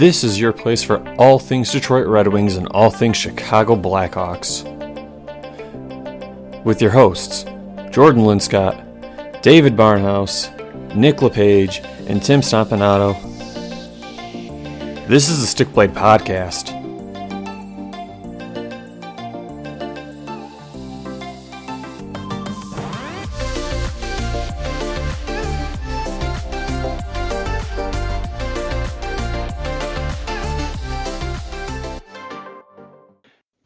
This is your place for all things Detroit Red Wings and all things Chicago Blackhawks. With your hosts, Jordan Linscott, David Barnhouse, Nick LePage, and Tim Stompanato. This is the Stickblade Podcast.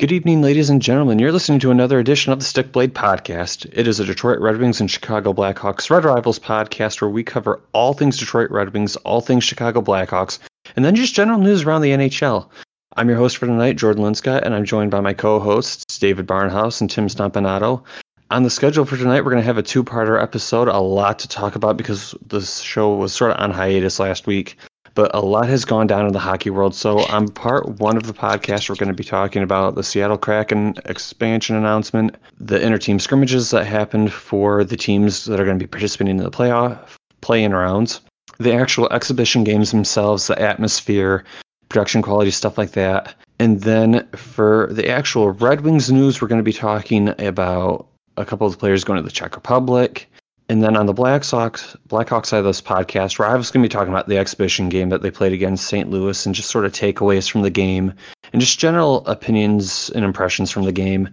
Good evening, ladies and gentlemen. You're listening to another edition of the Stickblade Podcast. It is a Detroit Red Wings and Chicago Blackhawks Red Rivals podcast where we cover all things Detroit Red Wings, all things Chicago Blackhawks, and then just general news around the NHL. I'm your host for tonight, Jordan Linscott, and I'm joined by my co-hosts, David Barnhouse and Tim Stompanato. On the schedule for tonight, we're going to have a two-parter episode, a lot to talk about because this show was sort of on hiatus last week but a lot has gone down in the hockey world. So on part one of the podcast, we're going to be talking about the Seattle Kraken expansion announcement, the inter-team scrimmages that happened for the teams that are going to be participating in the playoff play-in rounds, the actual exhibition games themselves, the atmosphere, production quality, stuff like that. And then for the actual Red Wings news, we're going to be talking about a couple of players going to the Czech Republic, and then on the Black Blackhawks side of this podcast, where I was going to be talking about the exhibition game that they played against St. Louis and just sort of takeaways from the game and just general opinions and impressions from the game.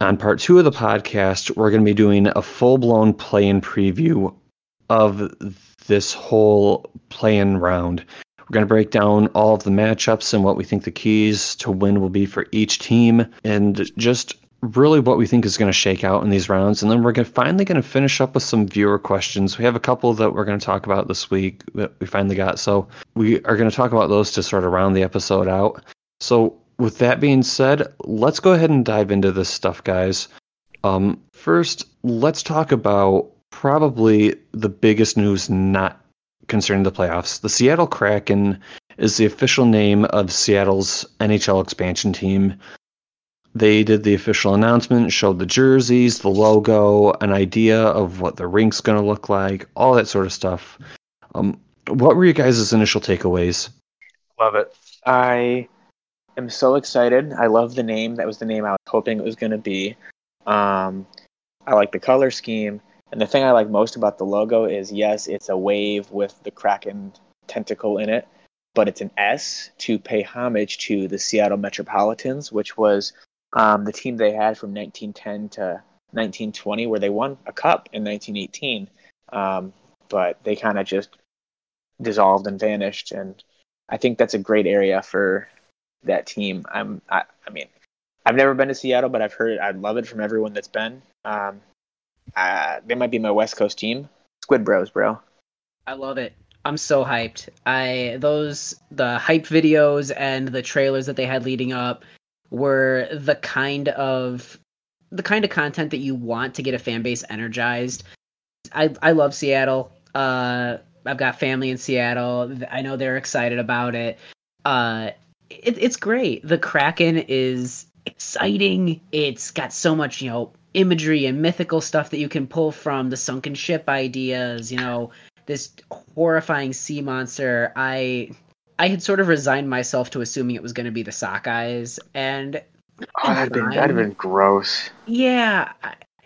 On part two of the podcast, we're going to be doing a full blown play in preview of this whole play in round. We're going to break down all of the matchups and what we think the keys to win will be for each team and just really what we think is going to shake out in these rounds. And then we're gonna, finally going to finish up with some viewer questions. We have a couple that we're going to talk about this week that we finally got. So we are going to talk about those to sort of round the episode out. So with that being said, let's go ahead and dive into this stuff, guys. Um, first, let's talk about probably the biggest news not concerning the playoffs. The Seattle Kraken is the official name of Seattle's NHL expansion team. They did the official announcement, showed the jerseys, the logo, an idea of what the rink's going to look like, all that sort of stuff. Um, what were you guys' initial takeaways? Love it. I am so excited. I love the name. That was the name I was hoping it was going to be. Um, I like the color scheme. And the thing I like most about the logo is yes, it's a wave with the Kraken tentacle in it, but it's an S to pay homage to the Seattle Metropolitans, which was um, the team they had from 1910 to 1920, where they won a cup in 1918, um, but they kind of just dissolved and vanished. And I think that's a great area for that team. I'm, I, I mean, I've never been to Seattle, but I've heard I love it from everyone that's been. Um, uh, they might be my West Coast team. Squid Bros, bro. I love it. I'm so hyped. I those the hype videos and the trailers that they had leading up were the kind of the kind of content that you want to get a fan base energized. I I love Seattle. Uh, I've got family in Seattle. I know they're excited about it. Uh, it, it's great. The Kraken is exciting. It's got so much, you know, imagery and mythical stuff that you can pull from the sunken ship ideas. You know, this horrifying sea monster. I I had sort of resigned myself to assuming it was going to be the Sockeyes, and oh, that'd been that'd been gross. Yeah,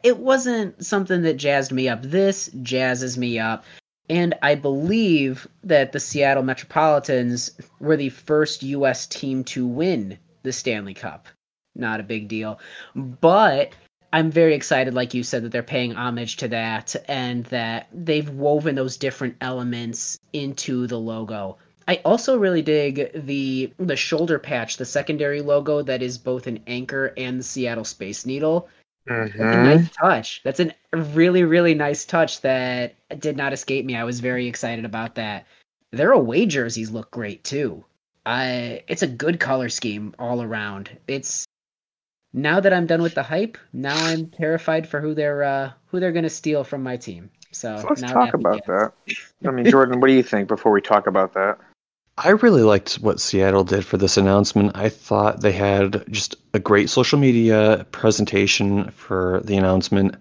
it wasn't something that jazzed me up. This jazzes me up, and I believe that the Seattle Metropolitans were the first U.S. team to win the Stanley Cup. Not a big deal, but I'm very excited, like you said, that they're paying homage to that and that they've woven those different elements into the logo. I also really dig the the shoulder patch, the secondary logo that is both an anchor and the Seattle Space Needle. Mm-hmm. That's a nice touch. That's a really really nice touch that did not escape me. I was very excited about that. Their away jerseys look great too. I it's a good color scheme all around. It's now that I'm done with the hype, now I'm terrified for who they're uh, who they're going to steal from my team. So, so let's talk about that. I mean, Jordan, what do you think before we talk about that? I really liked what Seattle did for this announcement. I thought they had just a great social media presentation for the announcement.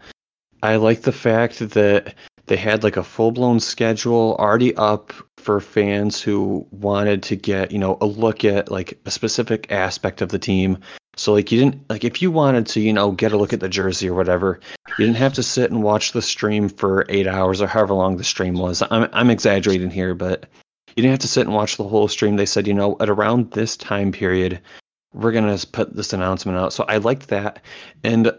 I like the fact that They had like a full blown schedule already up for fans who wanted to get, you know, a look at like a specific aspect of the team. So like you didn't like if you wanted to, you know, get a look at the jersey or whatever, you didn't have to sit and watch the stream for eight hours or however long the stream was. I'm I'm exaggerating here, but you didn't have to sit and watch the whole stream. They said, you know, at around this time period, we're gonna put this announcement out. So I liked that. And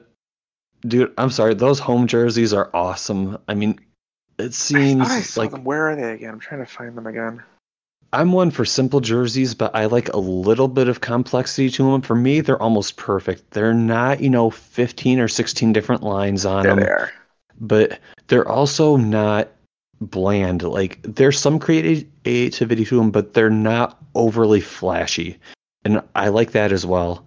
dude, I'm sorry, those home jerseys are awesome. I mean, it seems I, I saw like them. Where are they again? I'm trying to find them again. I'm one for simple jerseys, but I like a little bit of complexity to them. For me, they're almost perfect. They're not, you know, 15 or 16 different lines on them, they are. but they're also not bland. Like there's some creativity to them, but they're not overly flashy. And I like that as well.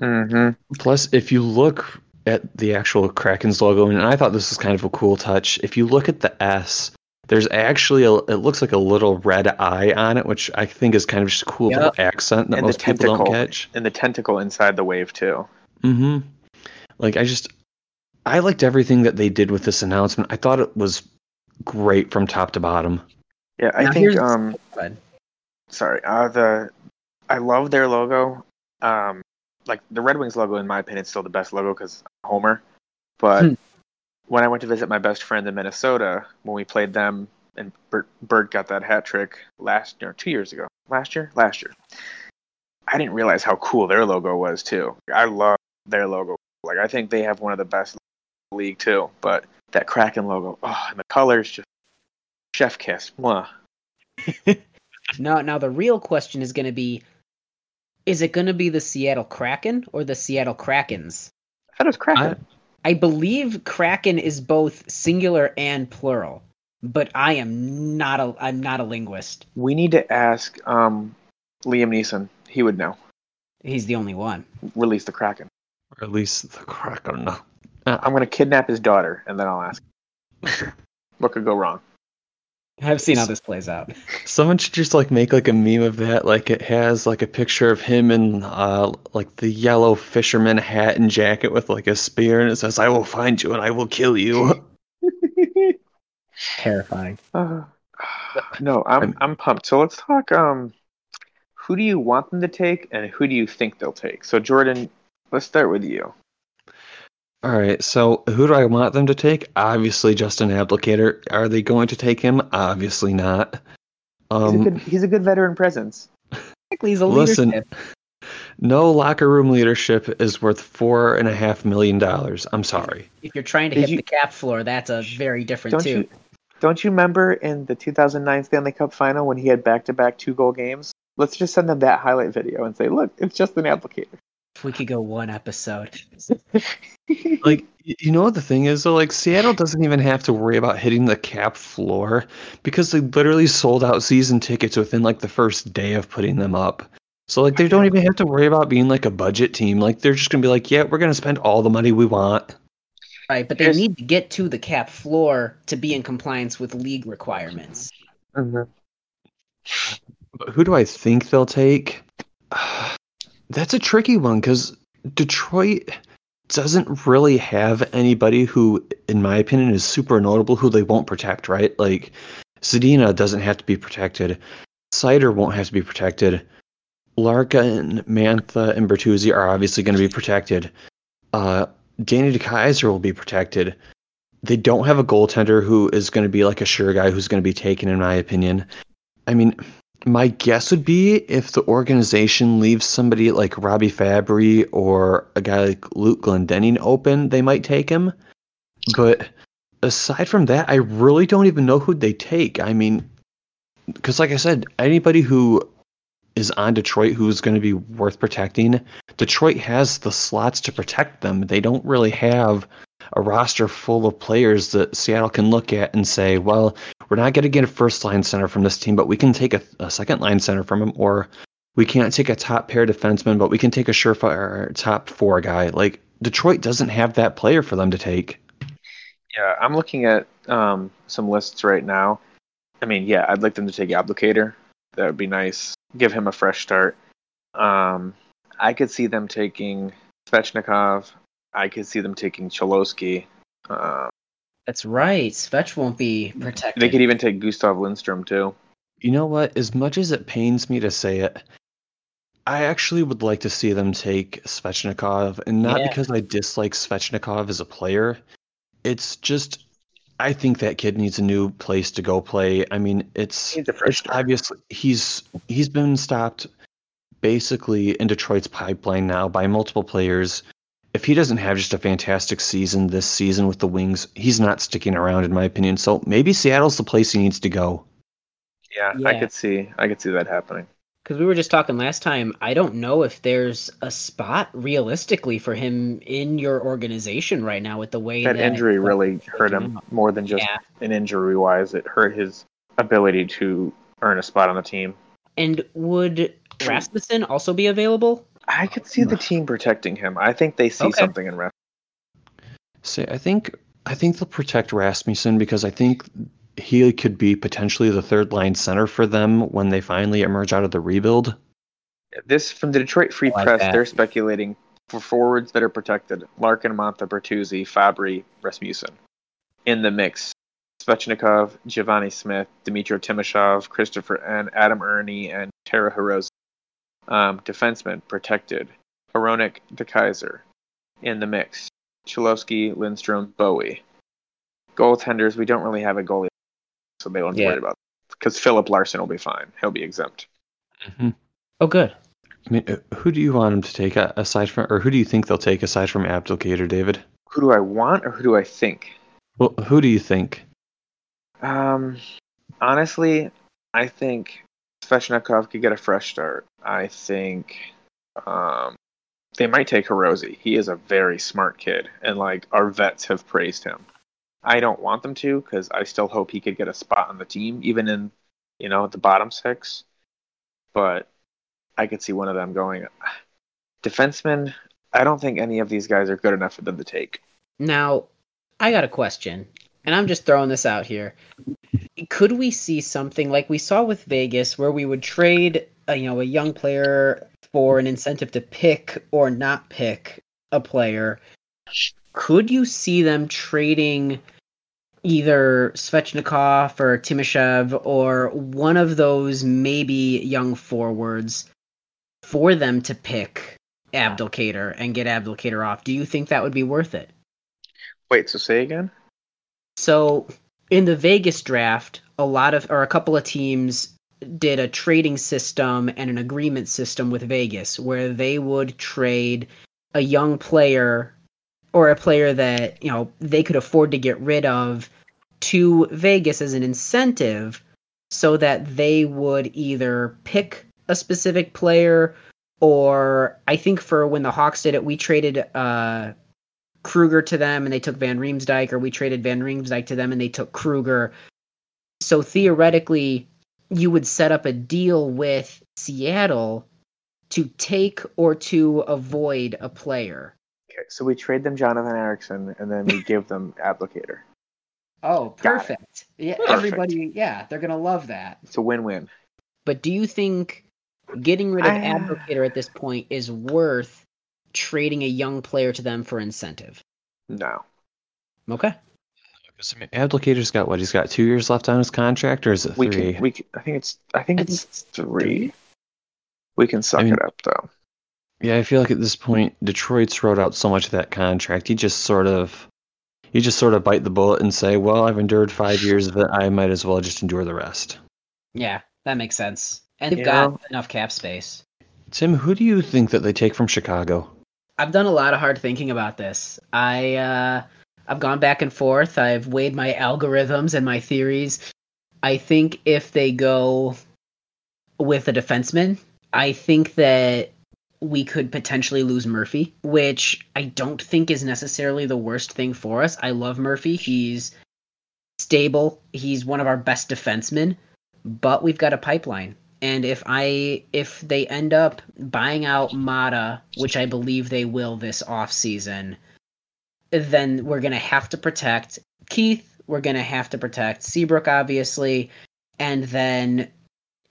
Mm-hmm. Plus, if you look at the actual Kraken's logo, and I thought this was kind of a cool touch, if you look at the S, there's actually a, it looks like a little red eye on it, which I think is kind of just a cool Yep. little accent that And most people don't catch. And the tentacle inside the wave too. hmm Like I just, I liked everything that they did with this announcement. I thought it was great from top to bottom. Yeah, I Now, think. Um, sorry. Uh, the I love their logo. Um, like the Red Wings logo, in my opinion, is still the best logo because Homer. But Hmm. when I went to visit my best friend in Minnesota, when we played them, and Bert, Bert got that hat trick last or two years ago. Last year, last year. I didn't realize how cool their logo was too. I love their logo. Like I think they have one of the best league too. But that Kraken logo, oh, and the colors just chef kiss. Mwah. Now, now the real question is going to be: Is it going to be the Seattle Kraken or the Seattle Krakens? That is Kraken. I believe Kraken is both singular and plural, but I am not a I'm not a linguist. We need to ask um, Liam Neeson. He would know. He's the only one. Release the Kraken. Or at least the Kraken. I'm going to kidnap his daughter, and then I'll ask. what could go wrong? I've seen how this plays out. Someone should just like make like a meme of that. Like it has like a picture of him in uh like the yellow fisherman hat and jacket with like a spear, and it says, "I will find you and I will kill you." Terrifying. Uh, no, I'm I'm pumped. So let's talk. Um, who do you want them to take, and who do you think they'll take? So Jordan, let's start with you. All right, so who do I want them to take? Obviously, Justin Abdelkader. Are they going to take him? Obviously not. He's Um, a good he's a good veteran presence. Exactly, he's a Listen, leadership. no locker room leadership is worth four and a half million dollars. I'm sorry. If you're trying to Did hit you- the cap floor, that's a very different Don't too. you don't you remember in the 2009 Stanley Cup final when he had back to back two goal games? Let's just send them that highlight video and say, look, it's Justin Abdelkader. If we could go one episode. Like, you know what the thing is though? Like, Seattle doesn't even have to worry about hitting the cap floor because they literally sold out season tickets within like the first day of putting them up. So like, they don't even have to worry about being like a budget team. Like, they're just gonna be like, yeah, we're gonna spend all the money we want. Right, but they Here's- need to get to the cap floor to be in compliance with league requirements. Mm-hmm. But who do I think they'll take? That's a tricky one because Detroit doesn't really have anybody who, in my opinion, is super notable who they won't protect, right? Like, Zadina doesn't have to be protected. Seider won't have to be protected. Larkin and Mantha, and Bertuzzi are obviously going to be protected. Uh, Danny DeKeyser will be protected. They don't have a goaltender who is going to be like a sure guy who's going to be taken, in my opinion. I mean, my guess would be if the organization leaves somebody like Robby Fabbri or a guy like Luke Glendening open, they might take him. But aside from that, I really don't even know who they take. I mean, because like I said, anybody who is on Detroit who's going to be worth protecting, Detroit has the slots to protect them. They don't really have a roster full of players that Seattle can look at and say, well, we're not going to get a first line center from this team, but we can take a, a second line center from him, or we can't take a top pair defenseman, but we can take a surefire top four guy. Like Detroit doesn't have that player for them to take. Yeah, I'm looking at um, some lists right now. I mean, yeah, I'd like them to take Abdelkader. That would be nice. Give him a fresh start. Um, I could see them taking Svechnikov. I could see them taking Cholowski. Uh, That's right. Svetch won't be protected. They could even take Gustav Lindstrom too. You know what? As much as it pains me to say it, I actually would like to see them take Svechnikov, and not Yeah. because I dislike Svechnikov as a player. It's just I think that kid needs a new place to go play. I mean, it's He's a fresh it's obviously he's he's been stopped basically in Detroit's pipeline now by multiple players. If he doesn't have just a fantastic season this season with the Wings, he's not sticking around in my opinion. So maybe Seattle's the place he needs to go. Yeah, I could see. I could see that happening. Because we were just talking last time, I don't know if there's a spot realistically for him in your organization right now with the way That that, injury really hurt him out. more than just Yeah. an injury wise. It hurt his ability to earn a spot on the team. And would Rasmussen also be available? I could see the team protecting him. I think they see Okay. something in Rasmussen. Say, I think I think they'll protect Rasmussen because I think he could be potentially the third line center for them when they finally emerge out of the rebuild. This from the Detroit Free like Press. that. They're speculating for forwards that are protected: Larkin, Mantha, Bertuzzi, Fabbri, Rasmussen. In the mix, Svechnikov, Givani Smith, Dmitry Timashov, Christoffer Ehn, Adam Erne, and Taro Hirose. Um, defensemen protected: Hronek, DeKeyser. In the mix, Cholowski, Lindstrom, Bowey. Goaltenders, we don't really have a goalie, so they won't Yeah. worry about because Filip Larsson will be fine. He'll be exempt. Oh, good. I mean, uh, who do you want them to take uh, aside from, or who do you think they'll take aside from Abdelkader, David? Who do I want or who do I think? Well, who do you think? Um, honestly, I think Svechnikov could get a fresh start. I think um, they might take Hirose. He is a very smart kid, and like our vets have praised him. I don't want them to because I still hope he could get a spot on the team, even in you know the bottom six. But I could see one of them going. Defensemen, I don't think any of these guys are good enough for them to take. Now, I got a question, and I'm just throwing this out here. Could we see something like we saw with Vegas, where we would trade, a, you know, a young player for an incentive to pick or not pick a player? Could you see them trading either Svechnikov or Timashov or one of those maybe young forwards for them to pick Abdelkader and get Abdelkader off? Do you think that would be worth it? Wait, so say again? So in the Vegas draft, a lot of or a couple of teams did a trading system and an agreement system with Vegas where they would trade a young player or a player that, you know, they could afford to get rid of to Vegas as an incentive so that they would either pick a specific player or I think for when the Hawks did it, we traded uh Kruger to them and they took Van Riemsdyk, or we traded Van Riemsdyk to them and they took Kruger. So theoretically, you would set up a deal with Seattle to take or to avoid a player. Okay, so we trade them Jonathan Ericsson, and then we give them Abdelkader. Oh, perfect. Yeah, Perfect. everybody, yeah, they're gonna love that. It's a win-win. But do you think getting rid of I- Abdelkader at this point is worth trading a young player to them for incentive? No, Okay. Because I mean, Abdelkader's got what? He's got two years left on his contract, or is it we three? can. We can, I think it's. I think I it's think three. We can suck I mean- it up though. Yeah, I feel like at this point, Detroit's wrote out so much of that contract. He just sort of, he just sort of bite the bullet and say, "Well, I've endured five years of it. I might as well just endure the rest." Yeah, that makes sense. And they've You got enough cap space. Tim, who do you think that they take from Chicago? I've done a lot of hard thinking about this. I uh, I've gone back and forth. I've weighed my algorithms and my theories. I think if they go with a defenseman, I think that we could potentially lose Murphy, which I don't think is necessarily the worst thing for us. I love Murphy. He's stable. He's one of our best defensemen, but we've got a pipeline. And if I if they end up buying out Maatta, which I believe they will this off season, then we're gonna have to protect Keith. We're gonna have to protect Seabrook, obviously, and then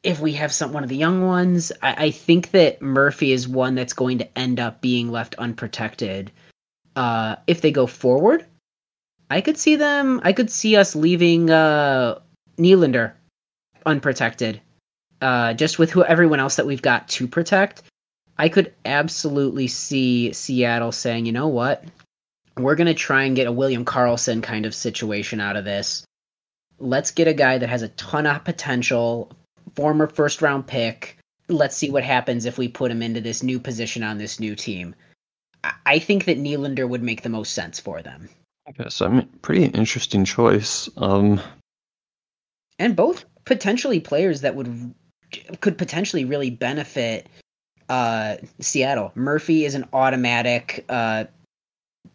if we have some one of the young ones, I, I think that Murphy is one that's going to end up being left unprotected uh, if they go forward. I could see them. I could see us leaving uh, Nylander unprotected, uh, just with who everyone else that we've got to protect. I could absolutely see Seattle saying, you know what, we're gonna try and get a William Karlsson kind of situation out of this. Let's get a guy that has a ton of potential, former first round pick. Let's see what happens if we put him into this new position on this new team. I think that Nylander would make the most sense for them. I guess I mean pretty interesting choice. Um and both potentially players that would could potentially really benefit uh, Seattle. Murphy is an automatic uh,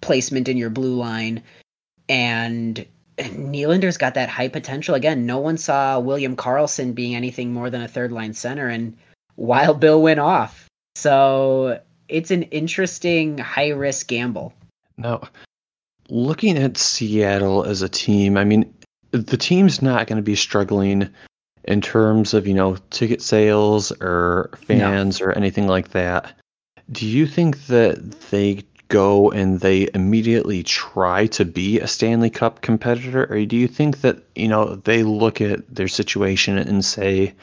placement in your blue line, and Nylander's got that high potential. Again, no one saw William Karlsson being anything more than a third line center, and Wild Bill went off. So it's an interesting high risk gamble. Now, looking at Seattle as a team, I mean, the team's not going to be struggling in terms of you know ticket sales or fans no. or anything like that. Do you think that they go and they immediately try to be a Stanley Cup competitor, or do you think that you know they look at their situation and say,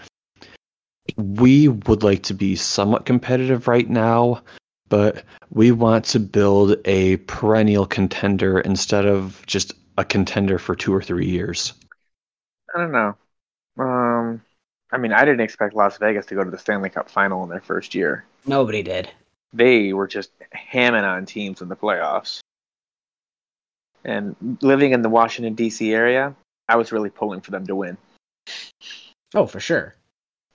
we would like to be somewhat competitive right now, but we want to build a perennial contender instead of just a contender for two or three years? I don't know. I mean, I didn't expect Las Vegas to go to the Stanley Cup final in their first year. Nobody did. They were just hamming on teams in the playoffs. And living in the Washington, D.C. area, I was really pulling for them to win. Oh, for sure.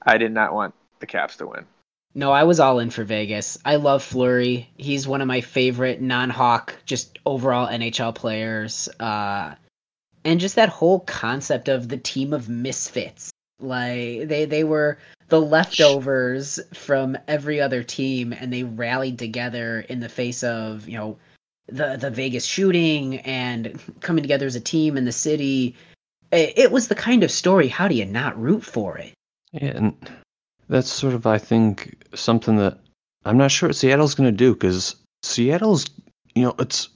I did not want the Caps to win. No, I was all in for Vegas. I love Fleury. He's one of my favorite non-Hawk, just overall NHL players. Uh, and just that whole concept of the team of misfits. Like they they were the leftovers from every other team, and they rallied together in the face of you know the the Vegas shooting and coming together as a team in the city. It, it was the kind of story. How do you not root for it? And that's sort of, I think, something that I'm not sure what Seattle's going to do because Seattle's, you know, it's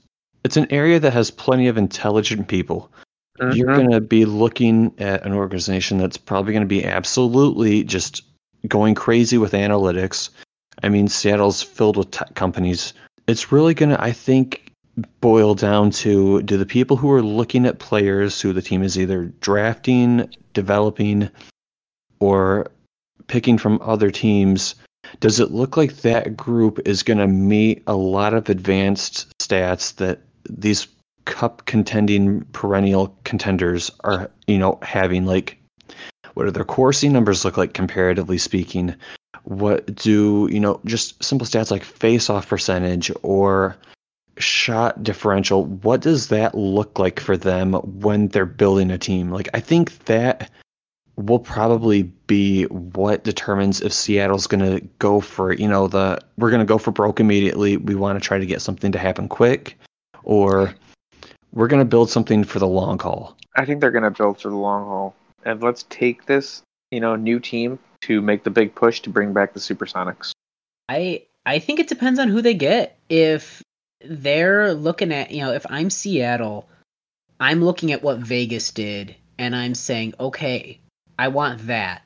it's an area that has plenty of intelligent people. Mm-hmm. You're going to be looking at an organization that's probably going to be absolutely just going crazy with analytics. I mean, Seattle's filled with tech companies. It's really going to, I think, boil down to do the people who are looking at players who the team is either drafting, developing, or picking from other teams, does it look like that group is going to meet a lot of advanced stats that these cup contending perennial contenders are, you know, having? Like, what do their Corsi numbers look like comparatively speaking? What do, you know, just simple stats like face off percentage or shot differential? What does that look like for them when they're building a team? Like, I think that will probably be what determines if Seattle's going to go for, you know, the we're going to go for broke immediately. We want to try to get something to happen quick, or we're going to build something for the long haul. I think they're going to build for the long haul. And let's take this, you know, new team to make the big push to bring back the Supersonics. I I think it depends on who they get. If they're looking at, you know, if I'm Seattle, I'm looking at what Vegas did and I'm saying, okay, I want that.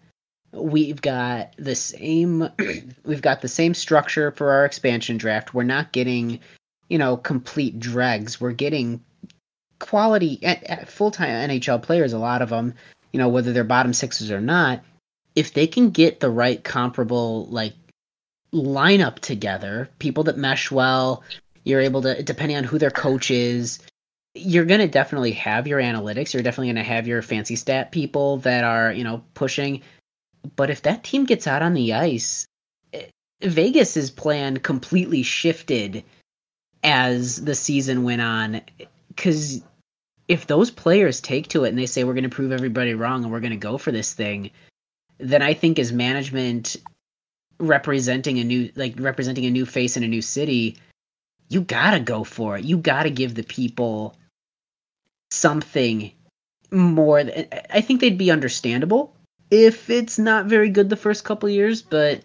We've got the same we've got the same structure for our expansion draft. We're not getting, you know, complete dregs. We're getting quality at full-time NHL players a lot of them, you know, whether they're bottom sixes or not. If they can get the right comparable like lineup together, people that mesh well, you're able to depending on who their coach is, you're going to definitely have your analytics. You're definitely going to have your fancy stat people that are, you know, pushing. But if that team gets out on the ice, eh, Vegas's plan completely shifted as the season went on. Because if those players take to it and they say, we're going to prove everybody wrong and we're going to go for this thing, then I think as management representing a new, like representing a new face in a new city, you gotta go for it. You gotta give the people something more. Than, I think they'd be understandable if it's not very good the first couple years, but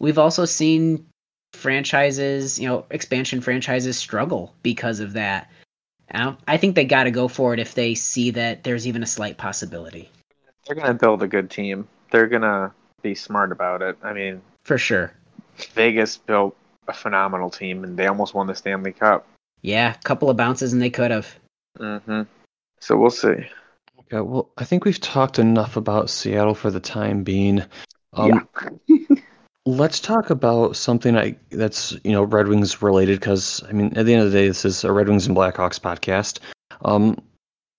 we've also seen franchises, you know, expansion franchises struggle because of that. I, I think they got to go for it if they see that there's even a slight possibility. They're gonna build a good team. They're gonna be smart about it. I mean, For sure. Vegas built a phenomenal team, and they almost won the Stanley Cup. Yeah, a couple of bounces and they could have. hmm So we'll see. Yeah, well, I think we've talked enough about Seattle for the time being. Um, Let's talk about something I, that's you know Red Wings related because I mean at the end of the day this is a Red Wings and Blackhawks podcast. Um,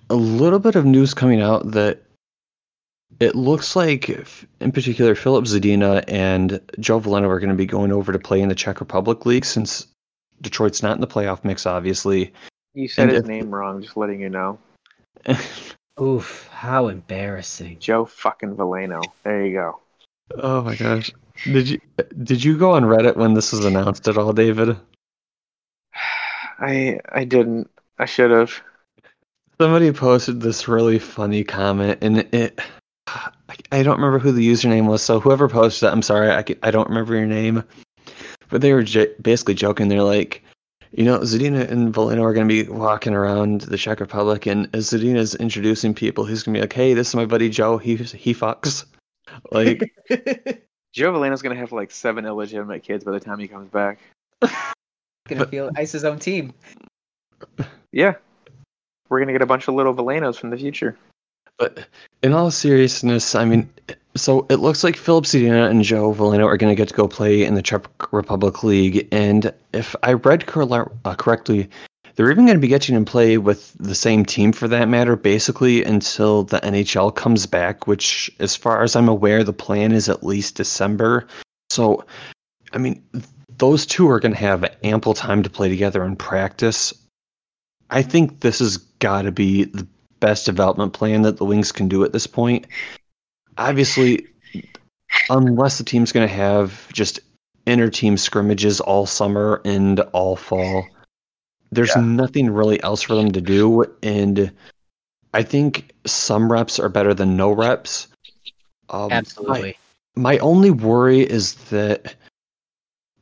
a little bit of news coming out that it looks like, f- in particular, Filip Zadina and Joe Veleno are going to be going over to play in the Czech Republic League since Detroit's not in the playoff mix, obviously. You said And his if- name wrong. Just letting you know. Oof, how embarrassing. Joe fucking Veleno. There you go. oh my gosh! Did you did you go on Reddit when this was announced at all, David? I I didn't. I should have. Somebody posted this really funny comment, and it. I- don't remember who the username was, so whoever posted it, I'm sorry, I, I don't remember your name. But they were j- basically joking. They're like, you know, Zadina and Veleno are going to be walking around the Czech Republic, and as Zadina's introducing people, he's going to be like, hey, this is my buddy Joe. He he fucks. Like, Joe Veleno's gonna have like seven illegitimate kids by the time he comes back. Gonna feel ice his own team. Yeah, we're gonna get a bunch of little Velenos from the future. But in all seriousness, I mean, so it looks like Filip Zadina and Joe Veleno are going to get to go play in the Czech Republic League, and if I read cor- uh, correctly, they're even going to be getting in play with the same team for that matter, basically until the NHL comes back. Which, as far as I'm aware, the plan is at least December. So, I mean, those two are going to have ample time to play together and practice. I think this has got to be the best development plan that the Wings can do at this point. Obviously, unless the team's going to have just inter team scrimmages all summer and all fall, there's Yeah. nothing really else for them to do. And I think some reps are better than no reps. Um, Absolutely. my only worry is that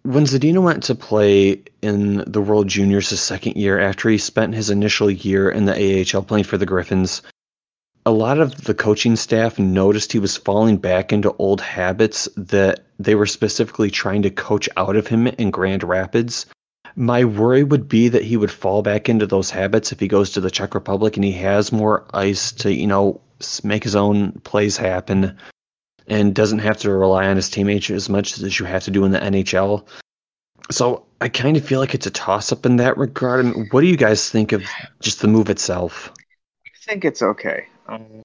when Zadina went to play in the World Juniors his second year after he spent his initial year in the AHL playing for the Griffins, a lot of the coaching staff noticed he was falling back into old habits that they were specifically trying to coach out of him in Grand Rapids. My worry would be that he would fall back into those habits if he goes to the Czech Republic and he has more ice to, you know, make his own plays happen and doesn't have to rely on his teammates as much as you have to do in the NHL. So I kind of feel like it's a toss up in that regard. And what do you guys think of just the move itself? I think it's okay. Um,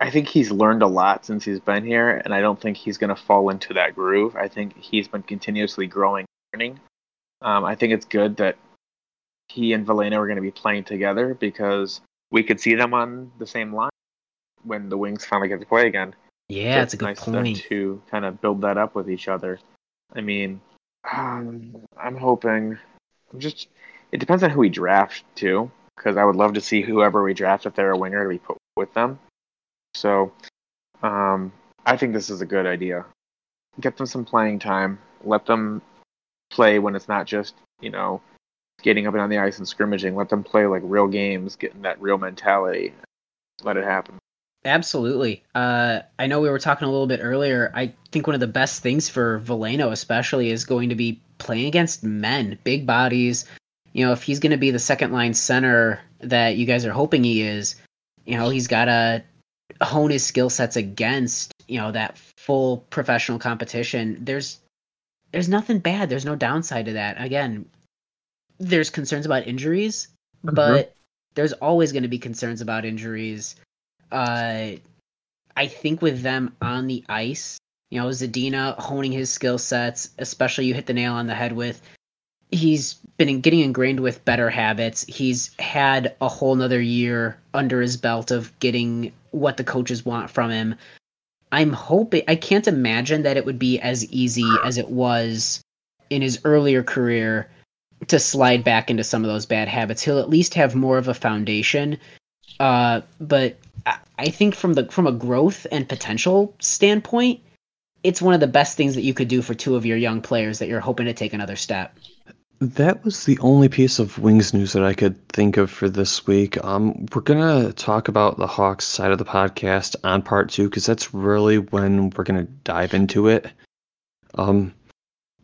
I think he's learned a lot since he's been here, and I don't think he's going to fall into that groove. I think he's been continuously growing, learning. Um, I think it's good that he and Veleno are going to be playing together because we could see them on the same line when the Wings finally get to play again. Yeah, So that's a good nice point. to kind of build that up with each other. I mean, um, I'm hoping. I'm just. It depends on who we draft too, because I would love to see whoever we draft if they're a winger to be put with them. So, um, I think this is a good idea. Get them some playing time. Let them play when it's not just you know skating up and on the ice and scrimmaging. Let them play like real games, getting that real mentality. Let it happen. Absolutely. Uh, I know we were talking a little bit earlier. I think one of the best things for Veleno, especially, is going to be playing against men, big bodies. You know, if he's going to be the second line center that you guys are hoping he is, you know, he's got to hone his skill sets against you know that full professional competition. There's there's nothing bad. There's no downside to that. Again, there's concerns about injuries, Mhm. but there's always going to be concerns about injuries. Uh, I think with them on the ice, you know, Zadina honing his skill sets, especially you hit the nail on the head with. He's been getting ingrained with better habits. He's had a whole nother year under his belt of getting what the coaches want from him. I'm hoping I can't imagine that it would be as easy as it was in his earlier career to slide back into some of those bad habits. He'll at least have more of a foundation. Uh, but I- I think from the from a growth and potential standpoint, it's one of the best things that you could do for two of your young players that you're hoping to take another step. That was the only piece of Wings news that I could think of for this week. Um, we're gonna talk about the Hawks side of the podcast on part two because that's really when we're gonna dive into it. Um,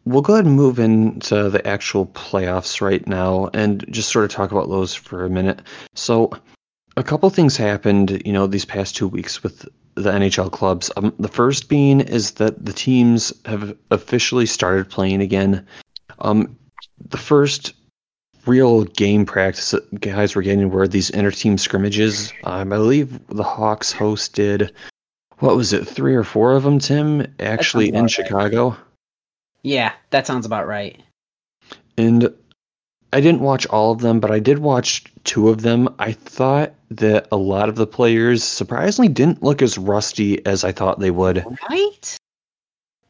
we'll go ahead and move into the actual playoffs right now and just sort of talk about those for a minute. So, a couple things happened, you know, these past two weeks with the NHL clubs. Um, the first being is that the teams have officially started playing again. Um, the first real game practice that guys were getting were these inter-team scrimmages. Um, I believe the Hawks hosted, what was it, three or four of them, Tim, actually in right. Chicago. Yeah, that sounds about right. And I didn't watch all of them, but I did watch two of them. I thought that a lot of the players surprisingly didn't look as rusty as I thought they would. Right?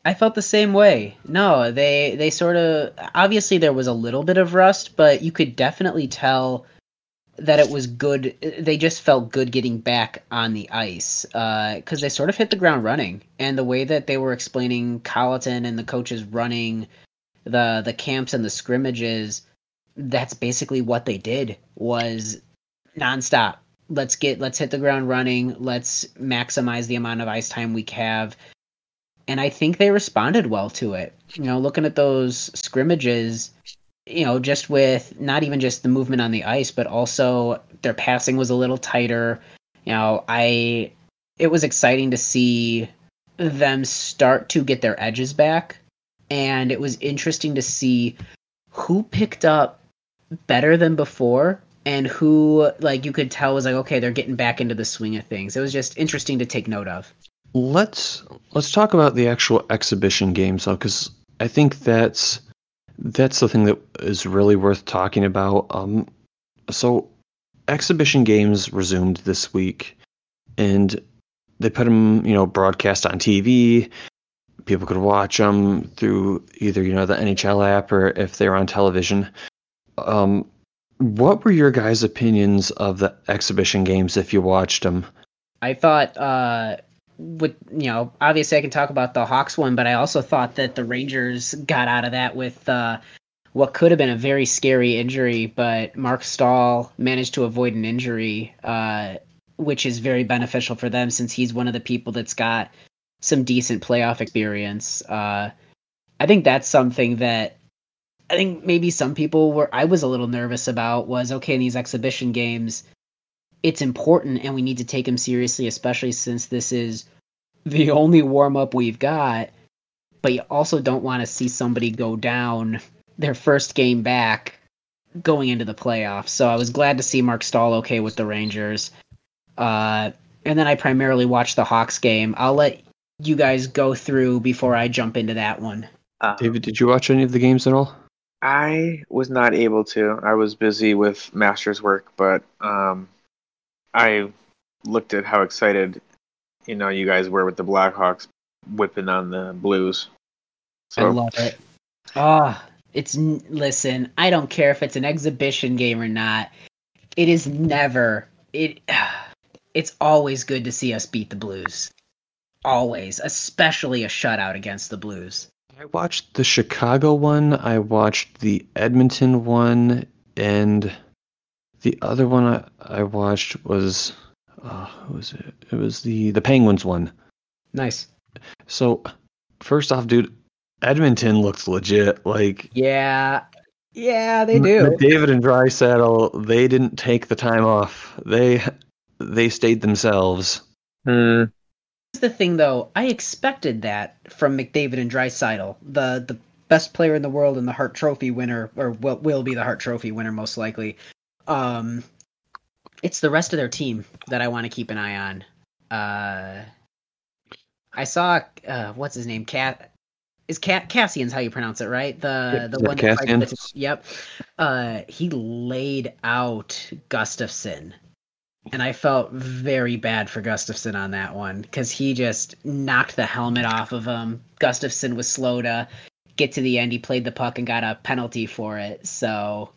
I felt the same way. No, they they sort of obviously there was a little bit of rust, but you could definitely tell that it was good. They just felt good getting back on the ice uh, because they sort of hit the ground running, and the way that they were explaining Colliton and the coaches running the the camps and the scrimmages, that's basically what they did was nonstop. Let's get let's hit the ground running. Let's maximize the amount of ice time we have and I think they responded well to it. You know, looking at those scrimmages, you know, just with not even just the movement on the ice, but also their passing was a little tighter. You know, I it was exciting to see them start to get their edges back, and it was interesting to see who picked up better than before and who like you could tell was like okay they're getting back into the swing of things it was just interesting to take note of Let's let's talk about the actual exhibition games though, because I think that's that's the thing that is really worth talking about. Um, so exhibition games resumed this week, and they put them, you know, broadcast on TV. People could watch them through either you know the NHL app or if they were on television. Um, what were your guys' opinions of the exhibition games if you watched them? I thought uh with you know obviously I can talk about the Hawks one, but I also thought that the Rangers got out of that with uh, what could have been a very scary injury, but Marc Staal managed to avoid an injury, uh, which is very beneficial for them since he's one of the people that's got some decent playoff experience. Uh, I think that's something that I think maybe some people were I was a little nervous about was okay in these exhibition games it's important and we need to take him seriously, especially since this is the only warm up we've got. But you also don't want to see somebody go down their first game back going into the playoffs. So I was glad to see Marc Staal okay with the Rangers. Uh, and then I primarily watched the Hawks game. I'll let you guys go through before I jump into that one. Um, David, did you watch any of the games at all? I was not able to. I was busy with master's work, but um, I looked at how excited you know you guys were with the Blackhawks whipping on the Blues. I love it. Ah, it's listen. I don't care if it's an exhibition game or not. It is never it. It's always good to see us beat the Blues. Always, especially a shutout against the Blues. I watched the Chicago one. I watched the Edmonton one, and the other one I, I watched was uh, who was it? It was the the Penguins one. Nice. So first off, dude, Edmonton looks legit. Like Yeah, yeah, they do. David and Draisaitl, they didn't take the time off. They they stayed themselves. Hmm. Here's the thing, though. I expected that from McDavid and Draisaitl, the the best player in the world and the Hart Trophy winner, or will will be the Hart Trophy winner most likely. Um, it's the rest of their team that I want to keep an eye on. Uh, I saw uh, what's his name? Cat is Cat Kassian's how you pronounce it, right? The the that one that fights Yep. Uh, he laid out Gustafsson, and I felt very bad for Gustafsson on that one because he just knocked the helmet off of him. Gustafsson was slow to get to the end. He played the puck and got a penalty for it. So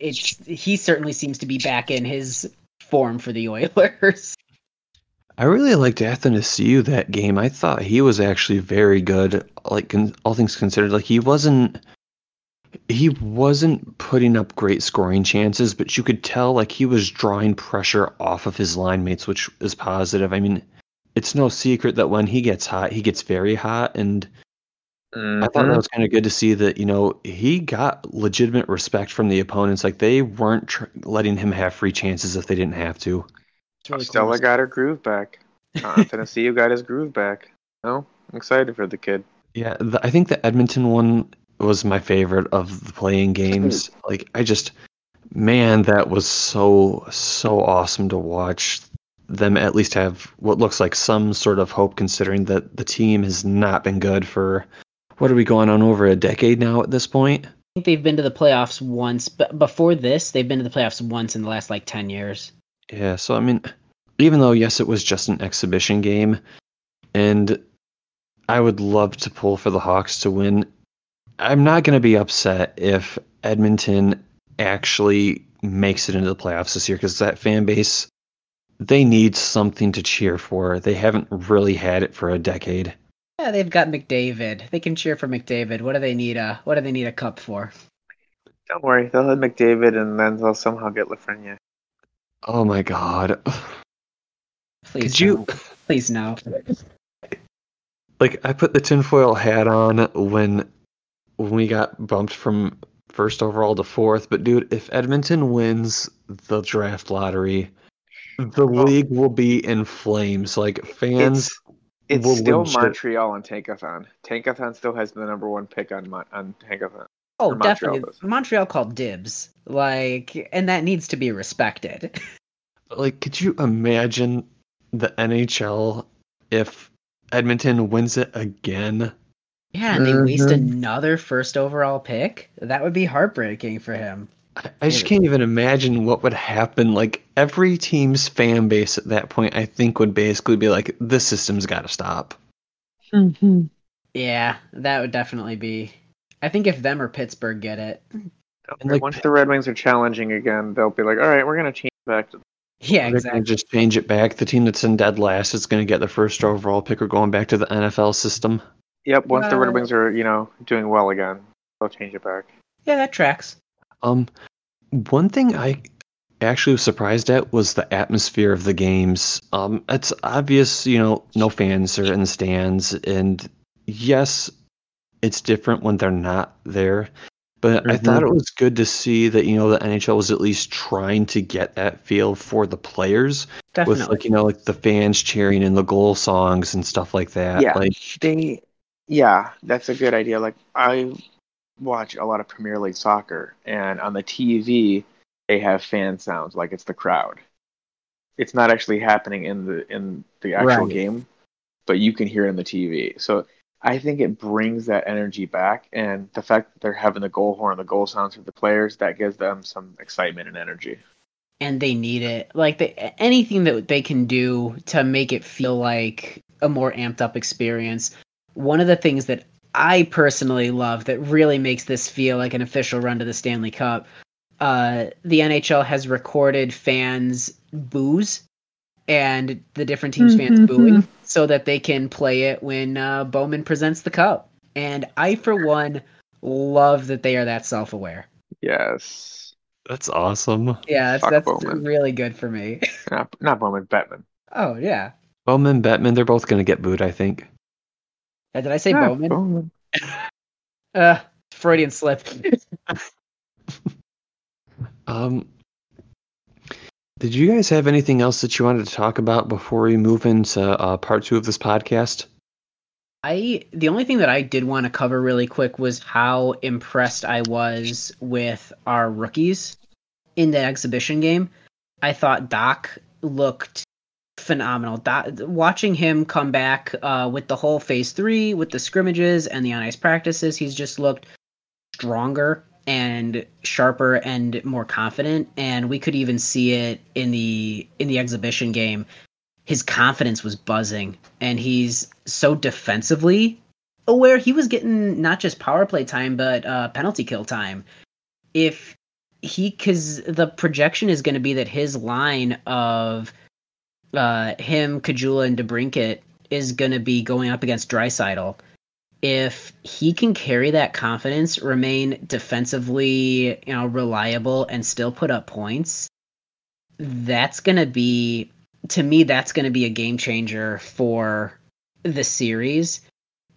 it's he certainly seems to be back in his form for the Oilers. I really liked Athanasiu that game. I thought he was actually very good. Like all things considered, like he wasn't he wasn't putting up great scoring chances, but you could tell like he was drawing pressure off of his line mates, which is positive. I mean, it's no secret that when he gets hot, he gets very hot, and I thought that was kind of good to see that you know he got legitimate respect from the opponents. Like they weren't tr- letting him have free chances if they didn't have to. Really Stella cool. got her groove back. Uh, Tennessee got his groove back. No, I'm excited for the kid. Yeah, the, I think the Edmonton one was my favorite of the play-in games. Like I just, man, that was so so awesome to watch them at least have what looks like some sort of hope, considering that the team has not been good for what are we going on over a decade now at this point. I think they've been to the playoffs once, but before this, they've been to the playoffs once in the last like ten years. Yeah, so I mean, even though yes, it was just an exhibition game, and I would love to pull for the Hawks to win. I'm not going to be upset if Edmonton actually makes it into the playoffs this year because that fan base, they need something to cheer for. They haven't really had it for a decade. Yeah, they've got McDavid. They can cheer for McDavid. What do they need a What do they need a cup for? Don't worry, they'll have McDavid and then they'll somehow get Lafreniere. Oh my god. Please, Could you please no. like I put the tinfoil hat on when when we got bumped from first overall to fourth, but dude, if Edmonton wins the draft lottery, the Well- league will be in flames. Like fans It's, it's will still legit- Montreal on Tankathon. Tankathon still has the number one pick on Mon- on Tankathon. Oh, Montreal definitely. does. Montreal called dibs. Like, and that needs to be respected. like could you imagine the NHL if Edmonton wins it again? Yeah, and they waste Mhm. another first overall pick. That would be heartbreaking for him. I, I just can't even imagine what would happen. Like every team's fan base at that point, I think would basically be like, "This system's got to stop." Yeah, that would definitely be. I think if them or Pittsburgh get it. And, like- once the Red Wings are challenging again, they'll be like, "All right, we're gonna change back to Yeah, They're exactly. just change it back. The team that's in dead last is going to get the first overall pick or going back to the NFL system. Yep, once the Red Uh, Wings are, you know, doing well again, they'll change it back. Yeah, that tracks. Um, one thing I actually was surprised at was the atmosphere of the games. Um, it's obvious, you know, no fans are in the stands, and yes, it's different when they're not there. But I Mhm. thought it was good to see that you know the NHL was at least trying to get that feel for the players Definitely. with like you know like the fans cheering and the goal songs and stuff like that. Yeah. Like They, yeah, that's a good idea. Like I watch a lot of Premier League soccer, and on the TV they have fan sounds, like it's the crowd. It's not actually happening in the in the actual Right. game, but you can hear it on the TV. So I think it brings that energy back, and the fact that they're having the goal horn, the goal sounds for the players, that gives them some excitement and energy. and they need it. Like they, anything that they can do to make it feel like a more amped up experience. One of the things that I personally love that really makes this feel like an official run to the Stanley Cup. Uh, the NHL has recorded fans boos and the different teams fans Mhm, booing so that they can play it when uh, Bowman presents the cup. And I, for one, love that they are that self aware. Yes, that's awesome. Yeah, that's, Fuck that's Bowman. really good for me. not not Bowman, Bettman. oh, yeah. Bowman, Bettman, they're both going to get booed, I think. Uh, did I say Yeah, Bowman? Bowman. Uh, Freudian slip. Um, did you guys have anything else that you wanted to talk about before we move into uh, part two of this podcast? I the only thing that I did want to cover really quick was how impressed I was with our rookies in the exhibition game. I thought Dach looked phenomenal. Dach, watching him come back uh, with the whole phase three, with the scrimmages and the on ice practices, he's just looked stronger and sharper and more confident. And we could even see it in the in the exhibition game. His confidence was buzzing, and he's so defensively aware. He was getting not just power play time, but uh, penalty kill time. If he, because the projection is going to be that his line of uh, him, Kajula, and DeBrincat is going to be going up against Draisaitl. if he can carry that confidence, remain defensively, you know, reliable and still put up points, that's going to be to me that's going to be a game changer for the series.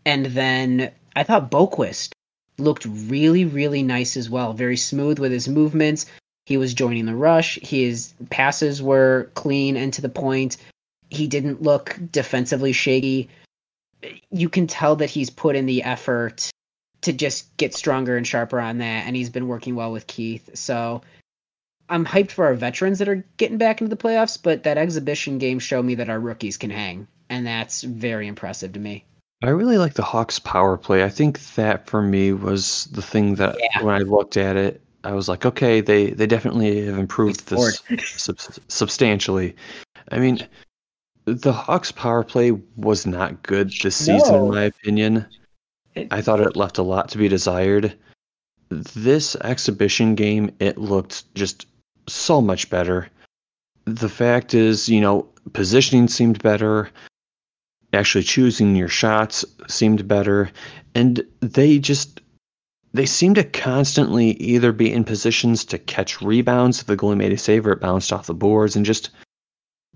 And then I thought Boqvist looked really really nice as well, very smooth with his movements. He was joining the rush. His passes were clean and to the point. He didn't look defensively shaky you can tell that he's put in the effort to just get stronger and sharper on that, and he's been working well with Keith. So I'm hyped for our veterans that are getting back into the playoffs, but that exhibition game showed me that our rookies can hang, and that's very impressive to me. I really like the Hawks power play. I think that for me was the thing that yeah. when I looked at it, I was like, okay, they they definitely have improved this sub- substantially. I mean, the Hawks power play was not good this season, no. in my opinion. I thought it left a lot to be desired. This exhibition game, it looked just so much better. The fact is, you know, positioning seemed better. Actually, choosing your shots seemed better. And they just they seem to constantly either be in positions to catch rebounds if the goalie made a save or it bounced off the boards and just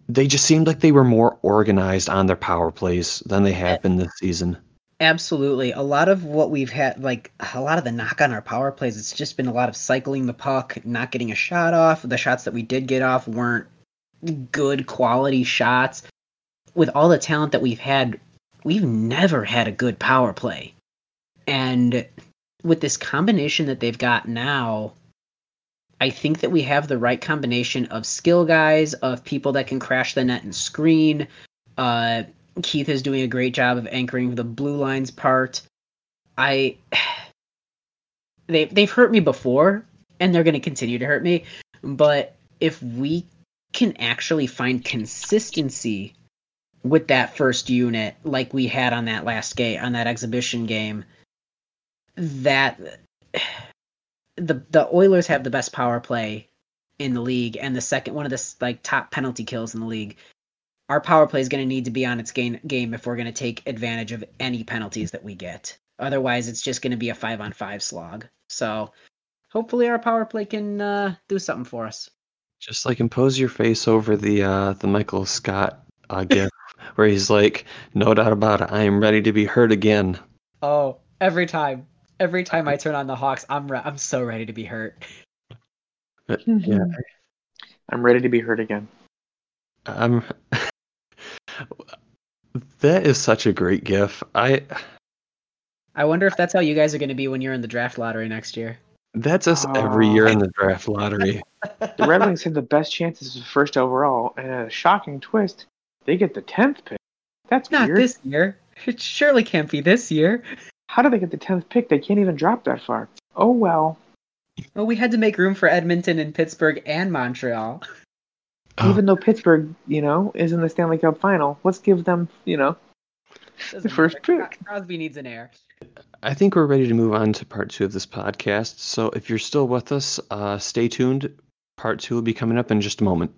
they just seemed like they were more organized on their power plays than they have been this season. Absolutely. A lot of what we've had, like a lot of the knock on our power plays, it's just been a lot of cycling the puck, not getting a shot off. The shots that we did get off weren't good quality shots. With all the talent that we've had, we've never had a good power play. And with this combination that they've got now, I think that we have the right combination of skill guys, of people that can crash the net and screen. Uh, Keith is doing a great job of anchoring the blue lines part. I they they've hurt me before, and they're going to continue to hurt me. But if we can actually find consistency with that first unit, like we had on that last game, on that exhibition game, that the the Oilers have the best power play in the league and the second one of the like top penalty kills in the league. Our power play is going to need to be on its game game if we're going to take advantage of any penalties that we get. Otherwise, it's just going to be a five on five slog. So, hopefully, our power play can uh, do something for us. Just like impose your face over the uh, the Michael Scott uh, gift, where he's like, "No doubt about it, I am ready to be hurt again." Oh, every time every time I turn on the Hawks, I'm re- I'm so ready to be hurt. yeah, I'm ready to be hurt again. Um, that is such a great gif. I I wonder if that's how you guys are going to be when you're in the draft lottery next year. That's us every year in the draft lottery. the Red Wings have the best chances of first overall, and a shocking twist, they get the tenth pick. That's not weird. this year. It surely can't be this year. How do they get the tenth pick? They can't even drop that far. Oh well. Well, we had to make room for Edmonton and Pittsburgh and Montreal. Oh. Even though Pittsburgh, you know, is in the Stanley Cup final, let's give them, you know, Doesn't the first matter. pick. Crosby needs an heir. I think we're ready to move on to part two of this podcast. So if you're still with us, uh, stay tuned. Part two will be coming up in just a moment.